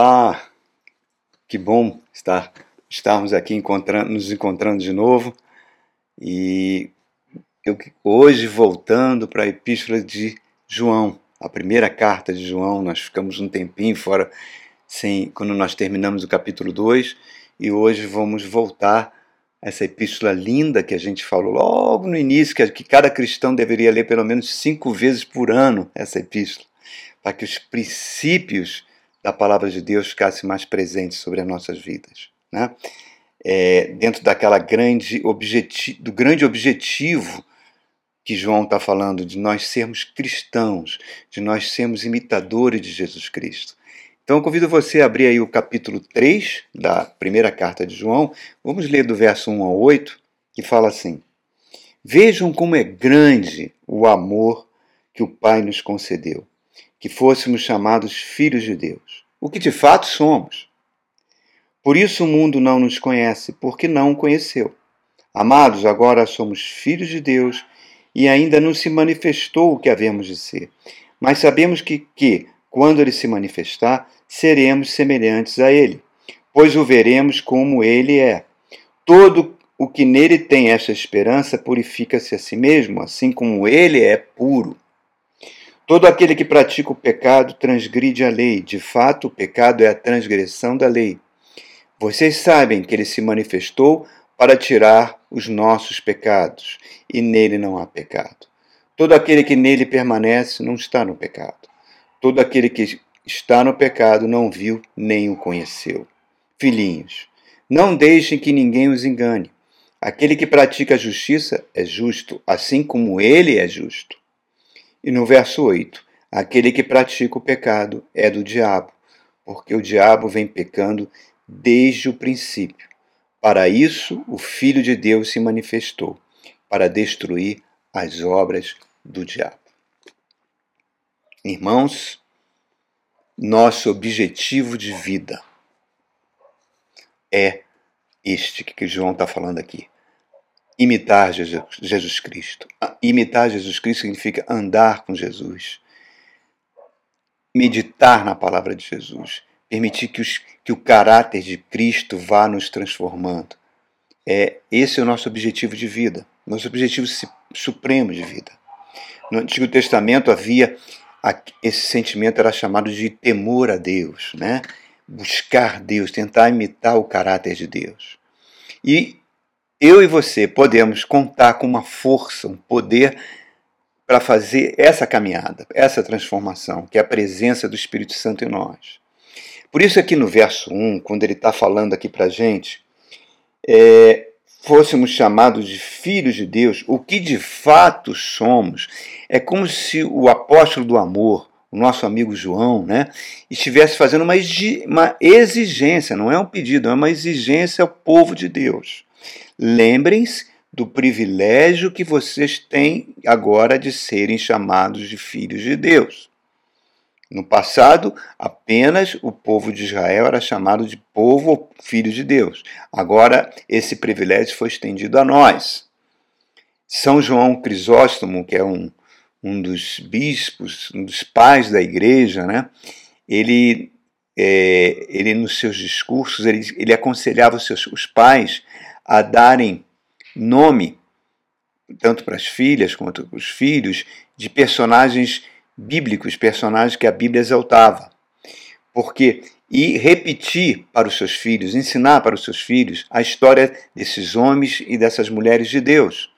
Olá, que bom estar, estarmos aqui encontrando, nos encontrando de novo e eu, hoje voltando para a Epístola de João, a primeira carta de João. Nós ficamos um tempinho fora sem, quando nós terminamos o capítulo 2 e hoje vamos voltar a essa epístola linda que a gente falou logo no início, que, que cada cristão deveria ler pelo menos cinco vezes por ano essa epístola, para que os princípios da palavra de Deus ficasse mais presente sobre as nossas vidas. Né? É, dentro daquela grande objetivo, do grande objetivo que João está falando, de nós sermos cristãos, de nós sermos imitadores de Jesus Cristo. Então eu convido você a abrir aí o capítulo 3 da primeira carta de João. Vamos ler do verso 1 ao 8, que fala assim: Vejam como é grande o amor que o Pai nos concedeu que fôssemos chamados filhos de Deus, o que de fato somos. Por isso o mundo não nos conhece, porque não o conheceu. Amados, agora somos filhos de Deus e ainda não se manifestou o que havemos de ser. Mas sabemos que, que, quando ele se manifestar, seremos semelhantes a ele, pois o veremos como ele é. Todo o que nele tem esta esperança purifica-se a si mesmo, assim como ele é puro. Todo aquele que pratica o pecado transgride a lei. De fato, o pecado é a transgressão da lei. Vocês sabem que ele se manifestou para tirar os nossos pecados, e nele não há pecado. Todo aquele que nele permanece não está no pecado. Todo aquele que está no pecado não viu nem o conheceu. Filhinhos, não deixem que ninguém os engane. Aquele que pratica a justiça é justo, assim como ele é justo. E no verso 8: Aquele que pratica o pecado é do diabo, porque o diabo vem pecando desde o princípio. Para isso, o Filho de Deus se manifestou, para destruir as obras do diabo. Irmãos, nosso objetivo de vida é este que João está falando aqui imitar Jesus Cristo. Imitar Jesus Cristo significa andar com Jesus, meditar na palavra de Jesus, permitir que, os, que o caráter de Cristo vá nos transformando. É, esse é o nosso objetivo de vida, nosso objetivo supremo de vida. No Antigo Testamento havia esse sentimento era chamado de temor a Deus, né? Buscar Deus, tentar imitar o caráter de Deus. E eu e você podemos contar com uma força, um poder para fazer essa caminhada, essa transformação, que é a presença do Espírito Santo em nós. Por isso, aqui no verso 1, quando ele está falando aqui para a gente, é, fôssemos chamados de filhos de Deus, o que de fato somos, é como se o apóstolo do amor, o nosso amigo João, né, estivesse fazendo uma, uma exigência, não é um pedido, é uma exigência ao povo de Deus. Lembrem-se do privilégio que vocês têm agora de serem chamados de filhos de Deus. No passado, apenas o povo de Israel era chamado de povo ou filho de Deus. Agora, esse privilégio foi estendido a nós. São João Crisóstomo, que é um, um dos bispos, um dos pais da igreja, né? ele, é, ele nos seus discursos, ele, ele aconselhava os seus os pais a darem nome, tanto para as filhas quanto para os filhos, de personagens bíblicos, personagens que a Bíblia exaltava. Porque e repetir para os seus filhos, ensinar para os seus filhos a história desses homens e dessas mulheres de Deus,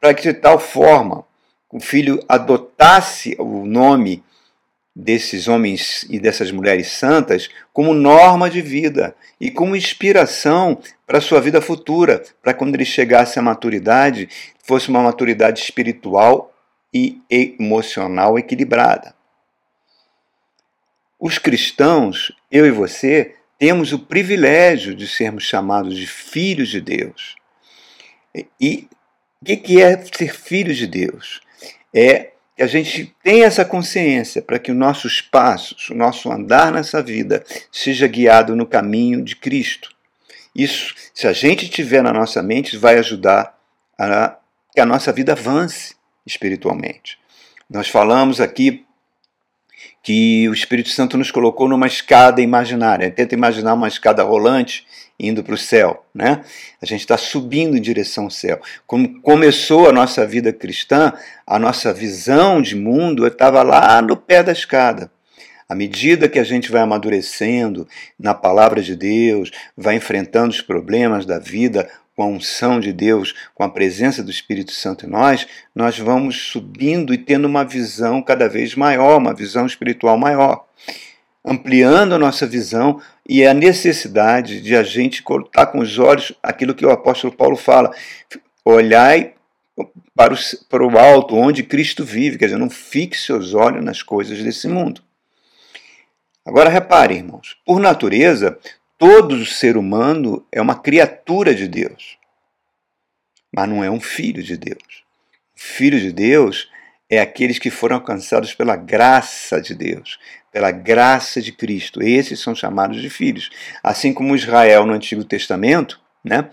para que de tal forma o filho adotasse o nome desses homens e dessas mulheres santas como norma de vida e como inspiração para a sua vida futura, para quando ele chegasse à maturidade, fosse uma maturidade espiritual e emocional equilibrada. Os cristãos, eu e você, temos o privilégio de sermos chamados de filhos de Deus. E o que é ser filho de Deus? É que a gente tenha essa consciência para que os nossos passos, o nosso andar nessa vida, seja guiado no caminho de Cristo. Isso, se a gente tiver na nossa mente, vai ajudar a que a nossa vida avance espiritualmente. Nós falamos aqui que o Espírito Santo nos colocou numa escada imaginária. Tenta imaginar uma escada rolante indo para o céu, né? A gente está subindo em direção ao céu. Como começou a nossa vida cristã, a nossa visão de mundo estava lá no pé da escada. À medida que a gente vai amadurecendo na palavra de Deus, vai enfrentando os problemas da vida com a unção de Deus, com a presença do Espírito Santo em nós, nós vamos subindo e tendo uma visão cada vez maior, uma visão espiritual maior, ampliando a nossa visão e a necessidade de a gente cortar com os olhos aquilo que o apóstolo Paulo fala, olhai para o, para o alto, onde Cristo vive, quer dizer, não fixe seus olhos nas coisas desse mundo. Agora reparem, irmãos, por natureza, todo ser humano é uma criatura de Deus, mas não é um filho de Deus. O filho de Deus é aqueles que foram alcançados pela graça de Deus, pela graça de Cristo. Esses são chamados de filhos. Assim como Israel no Antigo Testamento, né?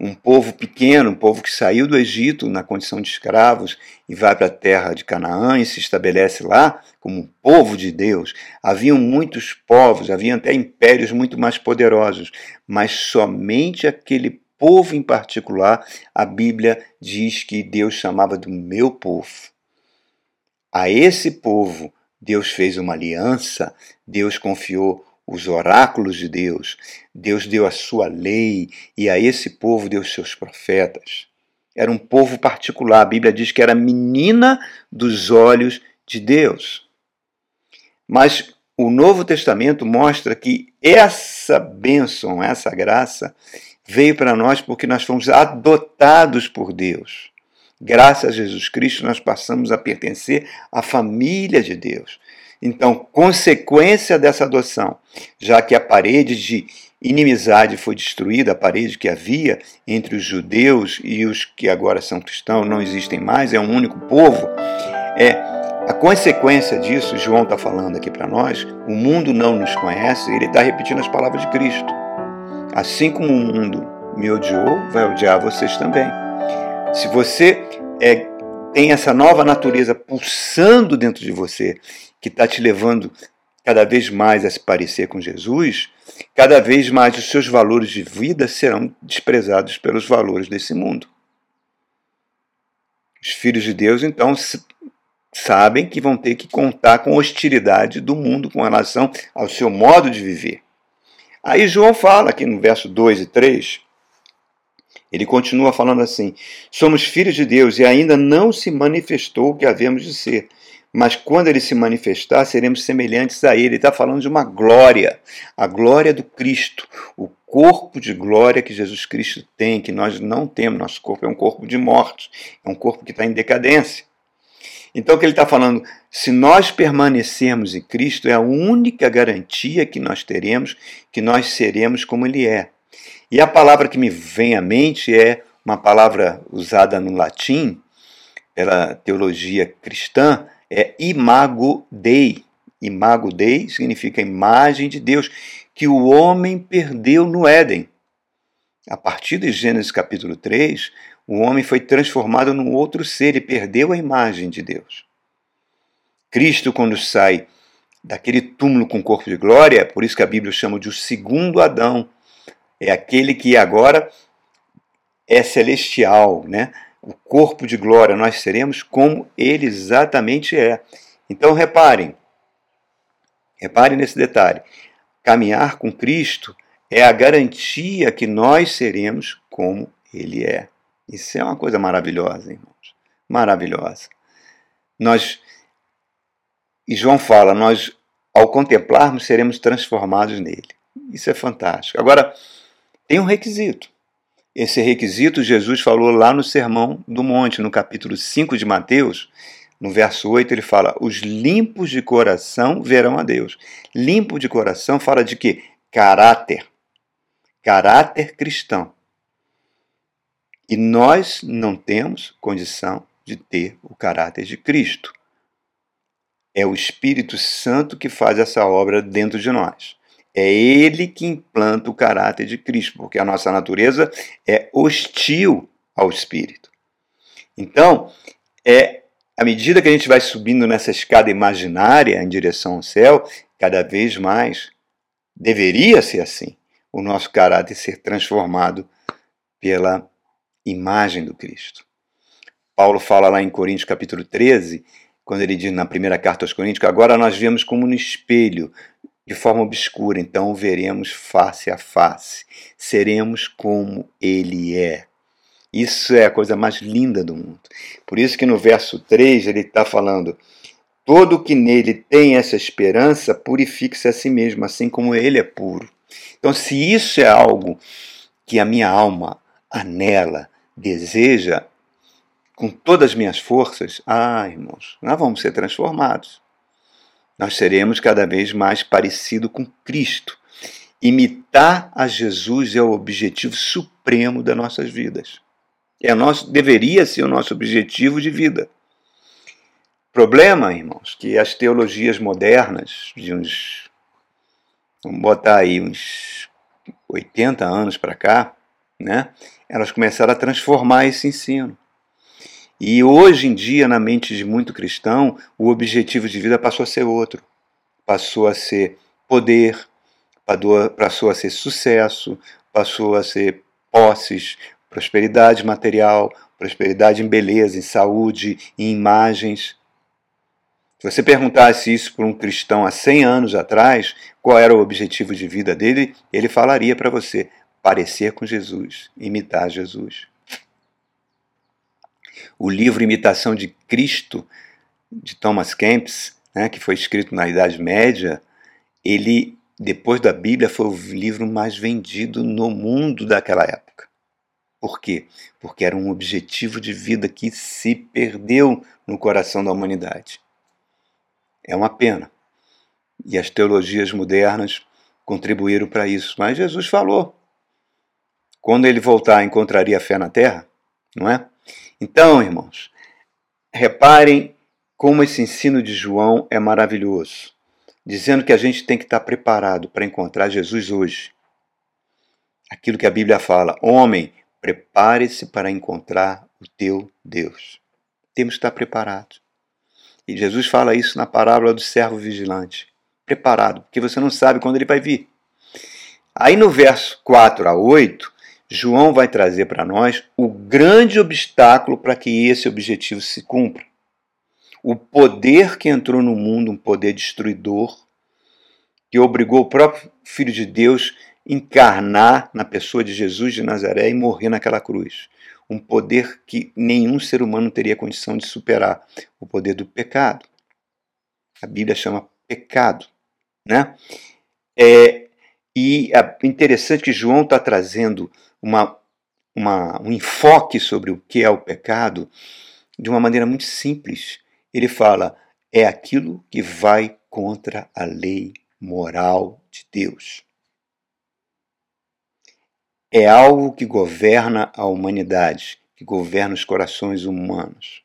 Um povo pequeno, um povo que saiu do Egito na condição de escravos e vai para a terra de Canaã e se estabelece lá como um povo de Deus. Haviam muitos povos, havia até impérios muito mais poderosos, mas somente aquele povo em particular, a Bíblia diz que Deus chamava do meu povo. A esse povo, Deus fez uma aliança, Deus confiou os oráculos de Deus, Deus deu a sua lei e a esse povo deu os seus profetas. Era um povo particular, a Bíblia diz que era menina dos olhos de Deus. Mas o Novo Testamento mostra que essa bênção, essa graça, veio para nós porque nós fomos adotados por Deus. Graças a Jesus Cristo, nós passamos a pertencer à família de Deus. Então, consequência dessa adoção, já que a parede de inimizade foi destruída, a parede que havia entre os judeus e os que agora são cristãos, não existem mais, é um único povo, é a consequência disso, João está falando aqui para nós, o mundo não nos conhece, ele está repetindo as palavras de Cristo. Assim como o mundo me odiou, vai odiar vocês também. Se você é, tem essa nova natureza pulsando dentro de você que está te levando cada vez mais a se parecer com Jesus, cada vez mais os seus valores de vida serão desprezados pelos valores desse mundo. Os filhos de Deus, então, sabem que vão ter que contar com a hostilidade do mundo com relação ao seu modo de viver. Aí João fala aqui no verso 2 e 3, ele continua falando assim: Somos filhos de Deus e ainda não se manifestou o que havemos de ser mas quando ele se manifestar, seremos semelhantes a ele. Ele está falando de uma glória, a glória do Cristo, o corpo de glória que Jesus Cristo tem, que nós não temos. Nosso corpo é um corpo de morte, é um corpo que está em decadência. Então, o que ele está falando, se nós permanecermos em Cristo, é a única garantia que nós teremos que nós seremos como Ele é. E a palavra que me vem à mente é uma palavra usada no latim, pela teologia cristã, é imago Dei. Imago Dei significa imagem de Deus, que o homem perdeu no Éden. A partir de Gênesis capítulo 3, o homem foi transformado num outro ser e perdeu a imagem de Deus. Cristo, quando sai daquele túmulo com corpo de glória, por isso que a Bíblia chama de o segundo Adão, é aquele que agora é celestial, né? O corpo de glória, nós seremos como ele exatamente é. Então reparem, reparem nesse detalhe. Caminhar com Cristo é a garantia que nós seremos como ele é. Isso é uma coisa maravilhosa, irmãos. Maravilhosa. Nós e João fala, nós ao contemplarmos seremos transformados nele. Isso é fantástico. Agora, tem um requisito. Esse requisito Jesus falou lá no Sermão do Monte, no capítulo 5 de Mateus, no verso 8, ele fala: Os limpos de coração verão a Deus. Limpo de coração fala de quê? Caráter. Caráter cristão. E nós não temos condição de ter o caráter de Cristo. É o Espírito Santo que faz essa obra dentro de nós. É ele que implanta o caráter de Cristo, porque a nossa natureza é hostil ao Espírito. Então, é à medida que a gente vai subindo nessa escada imaginária em direção ao céu, cada vez mais deveria ser assim, o nosso caráter ser transformado pela imagem do Cristo. Paulo fala lá em Coríntios capítulo 13, quando ele diz na primeira carta aos Coríntios, que agora nós vemos como no espelho, de forma obscura, então veremos face a face, seremos como ele é. Isso é a coisa mais linda do mundo. Por isso que no verso 3 ele está falando: todo que nele tem essa esperança purifique-se a si mesmo, assim como ele é puro. Então, se isso é algo que a minha alma anela, deseja, com todas as minhas forças, ah, irmãos, nós vamos ser transformados. Nós seremos cada vez mais parecido com Cristo. Imitar a Jesus é o objetivo supremo das nossas vidas. É nosso, deveria ser o nosso objetivo de vida. Problema, irmãos, que as teologias modernas, de uns, vamos botar aí uns 80 anos para cá, né, elas começaram a transformar esse ensino. E hoje em dia, na mente de muito cristão, o objetivo de vida passou a ser outro. Passou a ser poder, passou a ser sucesso, passou a ser posses, prosperidade material, prosperidade em beleza, em saúde, em imagens. Se você perguntasse isso para um cristão há 100 anos atrás, qual era o objetivo de vida dele, ele falaria para você: parecer com Jesus, imitar Jesus. O livro Imitação de Cristo, de Thomas Kempis, né, que foi escrito na Idade Média, ele, depois da Bíblia, foi o livro mais vendido no mundo daquela época. Por quê? Porque era um objetivo de vida que se perdeu no coração da humanidade. É uma pena. E as teologias modernas contribuíram para isso. Mas Jesus falou. Quando ele voltar, encontraria fé na terra, não é? Então, irmãos, reparem como esse ensino de João é maravilhoso, dizendo que a gente tem que estar preparado para encontrar Jesus hoje. Aquilo que a Bíblia fala: homem, Prepare-se para encontrar o teu Deus. Temos que estar preparados. E Jesus fala isso na parábola do servo vigilante. Preparado, porque você não sabe quando ele vai vir. Aí no verso 4 a 8, João vai trazer para nós o grande obstáculo para que esse objetivo se cumpra. O poder que entrou no mundo, um poder destruidor, que obrigou o próprio Filho de Deus encarnar na pessoa de Jesus de Nazaré e morrer naquela cruz. Um poder que nenhum ser humano teria condição de superar o poder do pecado. A Bíblia chama pecado. Né? É, e é interessante que João está trazendo uma, uma, um enfoque sobre o que é o pecado de uma maneira muito simples. Ele fala: é aquilo que vai contra a lei moral de Deus é algo que governa a humanidade, que governa os corações humanos.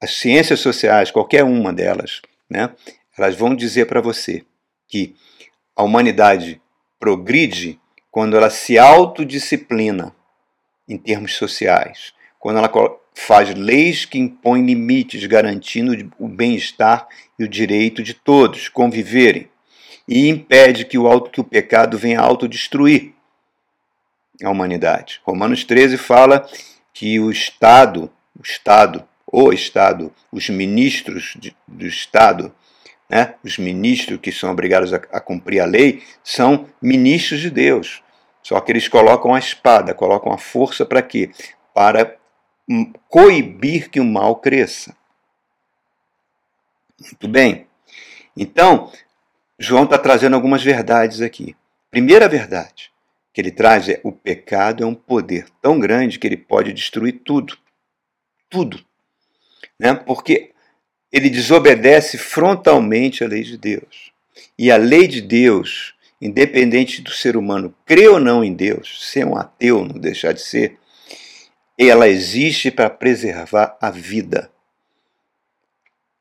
As ciências sociais, qualquer uma delas, né, elas vão dizer para você que a humanidade progride quando ela se autodisciplina em termos sociais, quando ela faz leis que impõem limites garantindo o bem-estar e o direito de todos conviverem e impede que o, que o pecado venha autodestruir a humanidade. Romanos 13 fala que o Estado, o Estado, o Estado, os ministros de, do Estado, né, os ministros que são obrigados a, a cumprir a lei, são ministros de Deus. Só que eles colocam a espada, colocam a força para quê? Para coibir que o mal cresça. Muito bem. Então, João está trazendo algumas verdades aqui. Primeira verdade que ele traz é o pecado é um poder tão grande que ele pode destruir tudo. Tudo. Né? Porque ele desobedece frontalmente à lei de Deus. E a lei de Deus, independente do ser humano crer ou não em Deus, ser um ateu, não deixar de ser, ela existe para preservar a vida.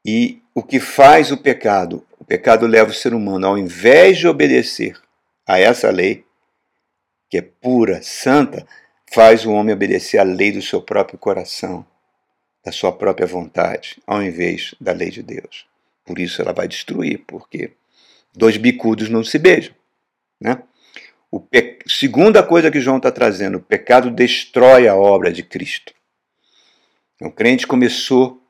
E o que faz o pecado pecado leva o ser humano, ao invés de obedecer a essa lei, que é pura, santa, faz o homem obedecer à lei do seu próprio coração. Da sua própria vontade, ao invés da lei de Deus. Por isso ela vai destruir, porque dois bicudos não se beijam. Né? O pe... Segunda coisa que João está trazendo, o pecado destrói a obra de Cristo. O crente começou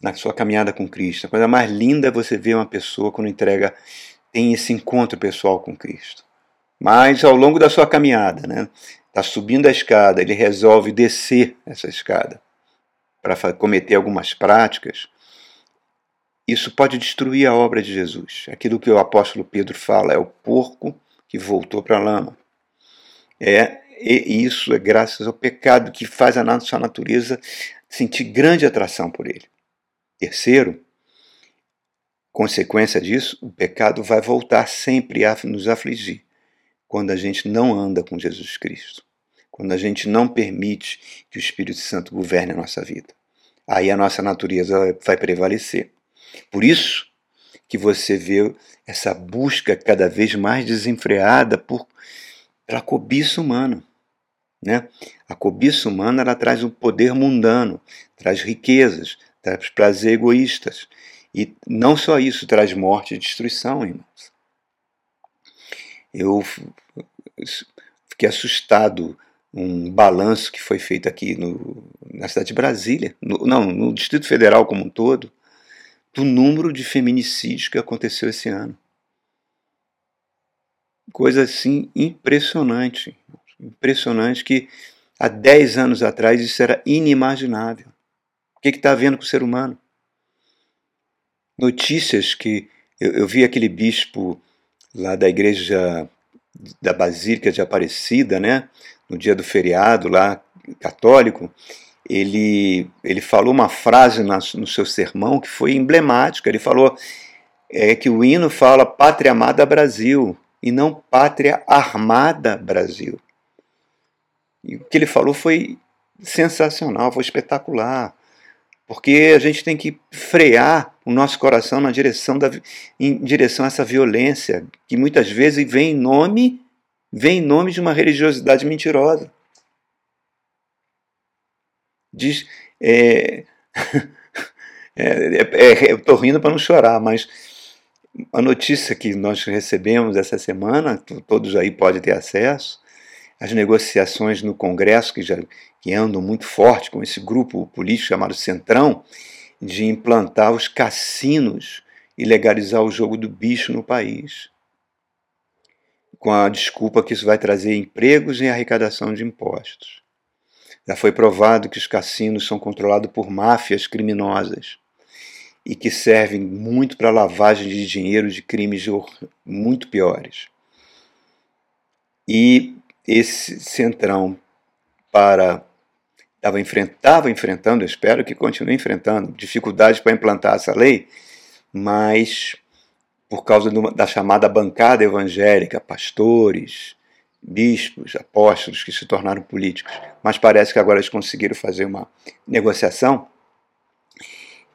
na sua caminhada com Cristo. A coisa mais linda é você ver uma pessoa quando entrega, tem esse encontro pessoal com Cristo. Mas ao longo da sua caminhada, né, está subindo a escada, ele resolve descer essa escada para cometer algumas práticas. Isso pode destruir a obra de Jesus. Aquilo que o apóstolo Pedro fala é o porco que voltou para a lama. É, e isso é graças ao pecado que faz a sua natureza sentir grande atração por ele. Terceiro, consequência disso, o pecado vai voltar sempre a nos afligir quando a gente não anda com Jesus Cristo, quando a gente não permite que o Espírito Santo governe a nossa vida. Aí a nossa natureza vai prevalecer. Por isso que você vê essa busca cada vez mais desenfreada por pela cobiça humana. Né? A cobiça humana ela traz um poder mundano, traz riquezas, traz prazer egoístas. E não só isso, traz morte e destruição, irmãos. Eu fiquei assustado um balanço que foi feito aqui no, na cidade de Brasília, no, não, no Distrito Federal como um todo, do número de feminicídios que aconteceu esse ano. Coisa assim impressionante. Impressionante que há 10 anos atrás isso era inimaginável. O que está havendo com o ser humano? Notícias que eu, eu vi aquele bispo lá da igreja da Basílica de Aparecida, né? No dia do feriado lá católico, ele, ele falou uma frase no seu sermão que foi emblemática. Ele falou é, que o hino fala Pátria Amada Brasil e não Pátria Armada Brasil. E o que ele falou foi sensacional, foi espetacular, porque a gente tem que frear o nosso coração na direção da, em direção a essa violência que muitas vezes vem em nome vem em nome de uma religiosidade mentirosa. Diz, é, é, é, eu estou rindo para não chorar, mas a notícia que nós recebemos essa semana, todos aí podem ter acesso, as negociações no Congresso, que, já, que andam muito forte com esse grupo político chamado Centrão, de implantar os cassinos e legalizar o jogo do bicho no país. Com a desculpa que isso vai trazer empregos e arrecadação de impostos. Já foi provado que os cassinos são controlados por máfias criminosas e que servem muito para lavagem de dinheiro de crimes muito piores. E esse centrão para estava enfrentava enfrentando, espero que continue enfrentando dificuldades para implantar essa lei, mas por causa da chamada bancada evangélica, pastores, bispos, apóstolos que se tornaram políticos, mas parece que agora eles conseguiram fazer uma negociação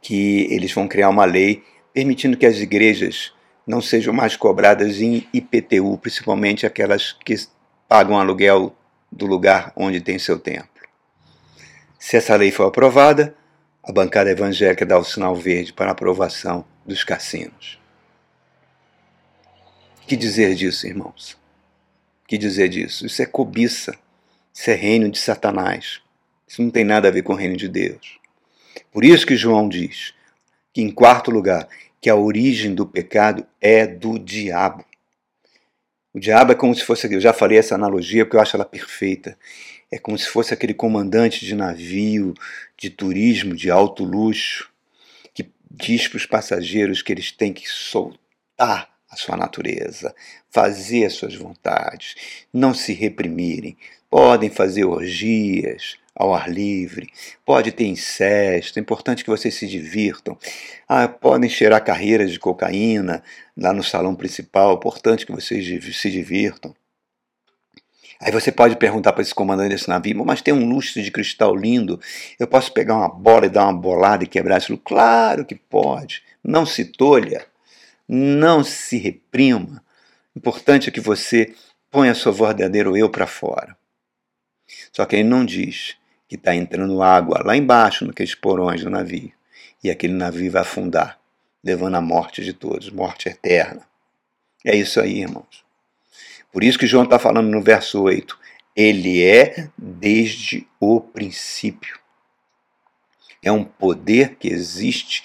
que eles vão criar uma lei permitindo que as igrejas não sejam mais cobradas em IPTU, principalmente aquelas que pagam aluguel do lugar onde tem seu templo. Se essa lei for aprovada, a bancada evangélica dá o sinal verde para a aprovação dos cassinos. Que dizer disso, irmãos? Que dizer disso? Isso é cobiça, isso é reino de Satanás. Isso não tem nada a ver com o reino de Deus. Por isso que João diz que, em quarto lugar, que a origem do pecado é do diabo. O diabo é como se fosse, eu já falei essa analogia porque eu acho ela perfeita. É como se fosse aquele comandante de navio, de turismo, de alto luxo, que diz para os passageiros que eles têm que soltar a sua natureza, fazer as suas vontades, não se reprimirem. Podem fazer orgias, ao ar livre, pode ter incesto, é importante que vocês se divirtam. Ah, podem cheirar carreiras de cocaína lá no salão principal, é importante que vocês se divirtam. Aí você pode perguntar para esse comandante desse navio, mas tem um lustre de cristal lindo, eu posso pegar uma bola e dar uma bolada e quebrar isso? Claro que pode. Não se tolha, não se reprima. Importante é que você ponha seu verdadeiro eu para fora. Só que ele não diz que está entrando água lá embaixo, naqueles porões do navio. E aquele navio vai afundar, levando a morte de todos, morte eterna. É isso aí, irmãos. Por isso que João está falando no verso 8: Ele é desde o princípio. É um poder que existe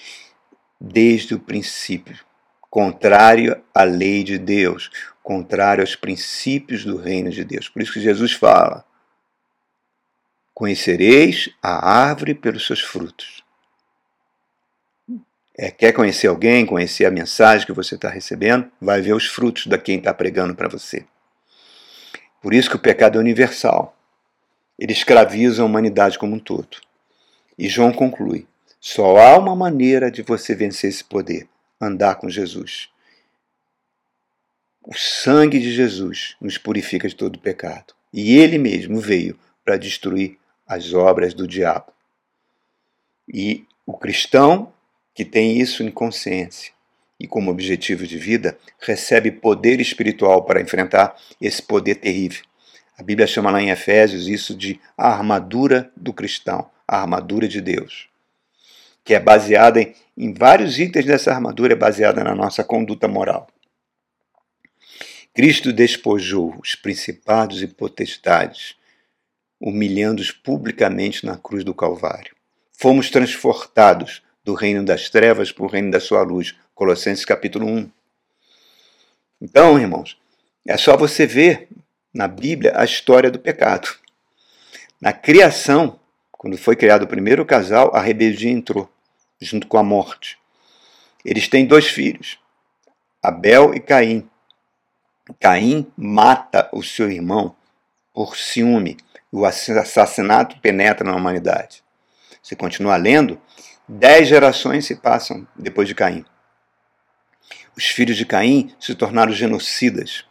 desde o princípio, contrário à lei de Deus, contrário aos princípios do reino de Deus. Por isso que Jesus fala: Conhecereis a árvore pelos seus frutos. É, quer conhecer alguém, conhecer a mensagem que você está recebendo? Vai ver os frutos da quem está pregando para você. Por isso que o pecado é universal. Ele escraviza a humanidade como um todo. E João conclui: só há uma maneira de você vencer esse poder: andar com Jesus. O sangue de Jesus nos purifica de todo pecado. E ele mesmo veio para destruir as obras do diabo. E o cristão que tem isso em consciência e como objetivo de vida, recebe poder espiritual para enfrentar esse poder terrível. A Bíblia chama lá em Efésios isso de a armadura do cristão, a armadura de Deus, que é baseada em, em vários itens dessa armadura, é baseada na nossa conduta moral. Cristo despojou os principados e potestades, humilhando-os publicamente na cruz do Calvário. Fomos transportados do reino das trevas para o reino da sua luz. Colossenses capítulo 1. Então, irmãos, é só você ver na Bíblia a história do pecado. Na criação, quando foi criado o primeiro casal, a rebeldia entrou, junto com a morte. Eles têm dois filhos, Abel e Caim. Caim mata o seu irmão por ciúme. O assassinato penetra na humanidade. Você continua lendo, Dez gerações se passam depois de Caim. Os filhos de Caim se tornaram genocidas.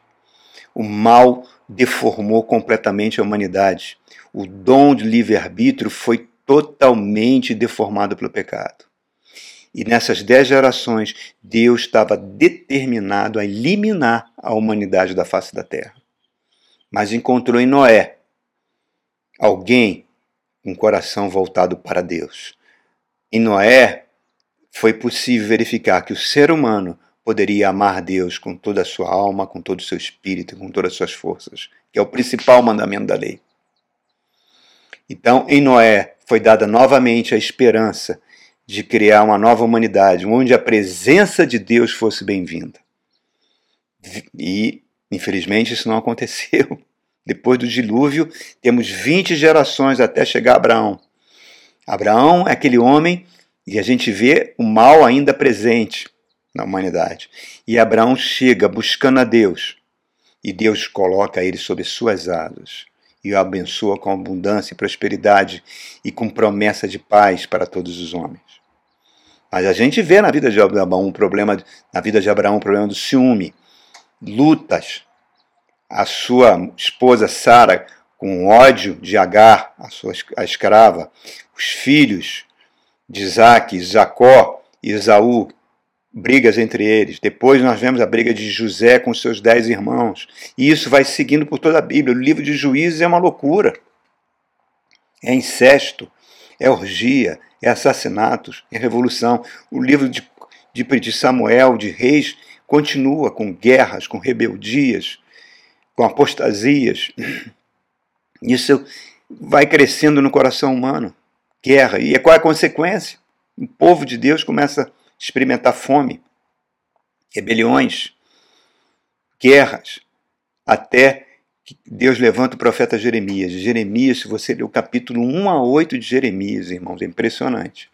O mal deformou completamente a humanidade. O dom de livre-arbítrio foi totalmente deformado pelo pecado. E nessas dez gerações, Deus estava determinado a eliminar a humanidade da face da terra. Mas encontrou em Noé alguém com um coração voltado para Deus. Em Noé, foi possível verificar que o ser humano poderia amar Deus com toda a sua alma, com todo o seu espírito, com todas as suas forças, que é o principal mandamento da lei. Então, em Noé foi dada novamente a esperança de criar uma nova humanidade, onde a presença de Deus fosse bem-vinda. E, infelizmente, isso não aconteceu. Depois do dilúvio, temos 20 gerações até chegar a Abraão. Abraão é aquele homem e a gente vê o mal ainda presente na humanidade. E Abraão chega buscando a Deus e Deus coloca ele sob suas asas e o abençoa com abundância e prosperidade e com promessa de paz para todos os homens. Mas a gente vê na vida de Abraão um problema, na vida de Abraão um problema do ciúme, lutas. A sua esposa Sara com ódio de Agar, a sua a escrava, os filhos de Isaac, Jacó e Esaú, brigas entre eles. Depois nós vemos a briga de José com seus dez irmãos. E isso vai seguindo por toda a Bíblia. O livro de Juízes é uma loucura. É incesto, é orgia, é assassinatos, é revolução. O livro de, de, de Samuel, de Reis, continua com guerras, com rebeldias, com apostasias. Isso vai crescendo no coração humano. Guerra. E qual é a consequência? O povo de Deus começa a experimentar fome, rebeliões, guerras, até Deus levanta o profeta Jeremias. Jeremias, se você ler o capítulo 1 a 8 de Jeremias, irmãos, é impressionante.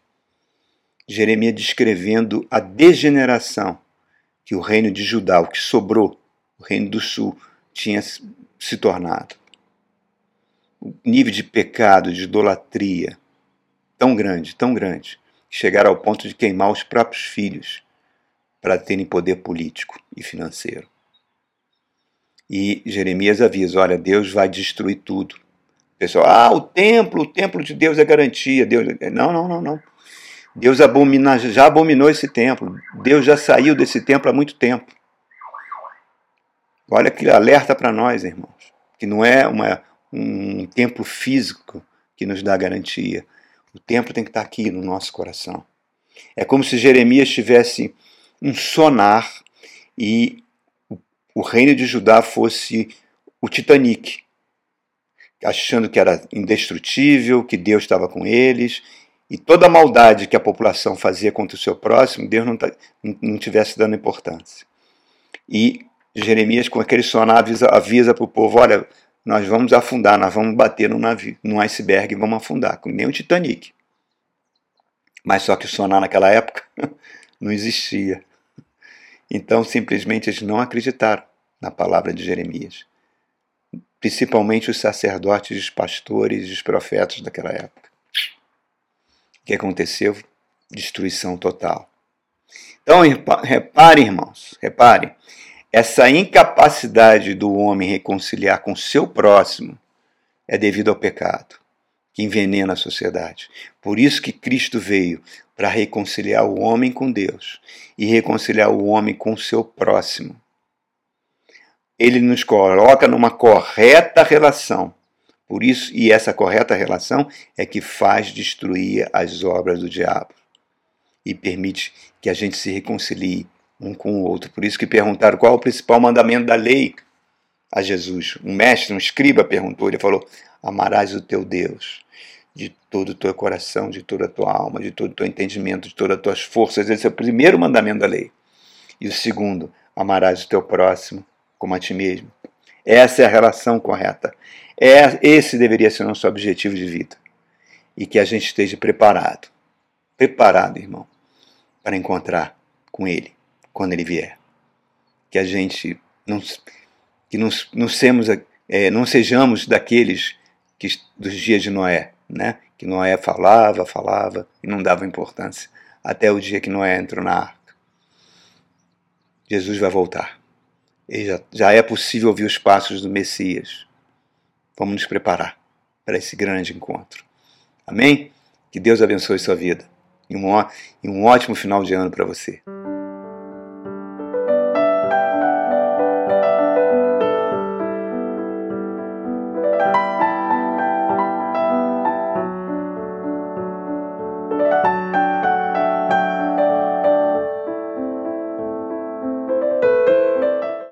Jeremias descrevendo a degeneração que o reino de Judá, o que sobrou, o reino do sul, tinha se tornado nível de pecado, de idolatria tão grande, tão grande, que chegaram ao ponto de queimar os próprios filhos para terem poder político e financeiro. E Jeremias avisa: olha, Deus vai destruir tudo. O pessoal, ah, o templo, o templo de Deus é garantia. Deus, não, não, não, não. Deus abomina, já abominou esse templo. Deus já saiu desse templo há muito tempo. Olha que alerta para nós, irmãos, que não é uma, um templo físico que nos dá garantia. O templo tem que estar aqui no nosso coração. É como se Jeremias tivesse um sonar e o reino de Judá fosse o Titanic, achando que era indestrutível, que Deus estava com eles, e toda a maldade que a população fazia contra o seu próximo, Deus não, não tivesse dando importância. E Jeremias, com aquele sonar, avisa, avisa para o povo: olha, nós vamos afundar, nós vamos bater num navio, num iceberg e vamos afundar, como nem o Titanic. Mas só que o sonar naquela época não existia. Então, simplesmente, eles não acreditaram na palavra de Jeremias. Principalmente os sacerdotes, os pastores os profetas daquela época. O que aconteceu? Destruição total. Então, reparem, irmãos, reparem, essa incapacidade do homem reconciliar com seu próximo é devido ao pecado, que envenena a sociedade. Por isso que Cristo veio para reconciliar o homem com Deus e reconciliar o homem com o seu próximo. Ele nos coloca numa correta relação. Por isso, e essa correta relação é que faz destruir as obras do diabo e permite que a gente se reconcilie um com o outro. Por isso que perguntaram qual é o principal mandamento da lei a Jesus. Um mestre, um escriba perguntou, ele falou: Amarás o teu Deus de todo o teu coração, de toda a tua alma, de todo o teu entendimento, de todas as tuas forças. Esse é o primeiro mandamento da lei. E o segundo, amarás o teu próximo como a ti mesmo. Essa é a relação correta. É, esse deveria ser o nosso objetivo de vida. E que a gente esteja preparado. Preparado, irmão, para encontrar com Ele quando ele vier. Que a gente não, que não, não, semos, é, não sejamos daqueles que, dos dias de Noé, né? que Noé falava, falava e não dava importância, até o dia que Noé entrou na arca. Jesus vai voltar. E já, já é possível ouvir os passos do Messias. Vamos nos preparar para esse grande encontro. Amém? Que Deus abençoe sua vida e um, e um ótimo final de ano para você.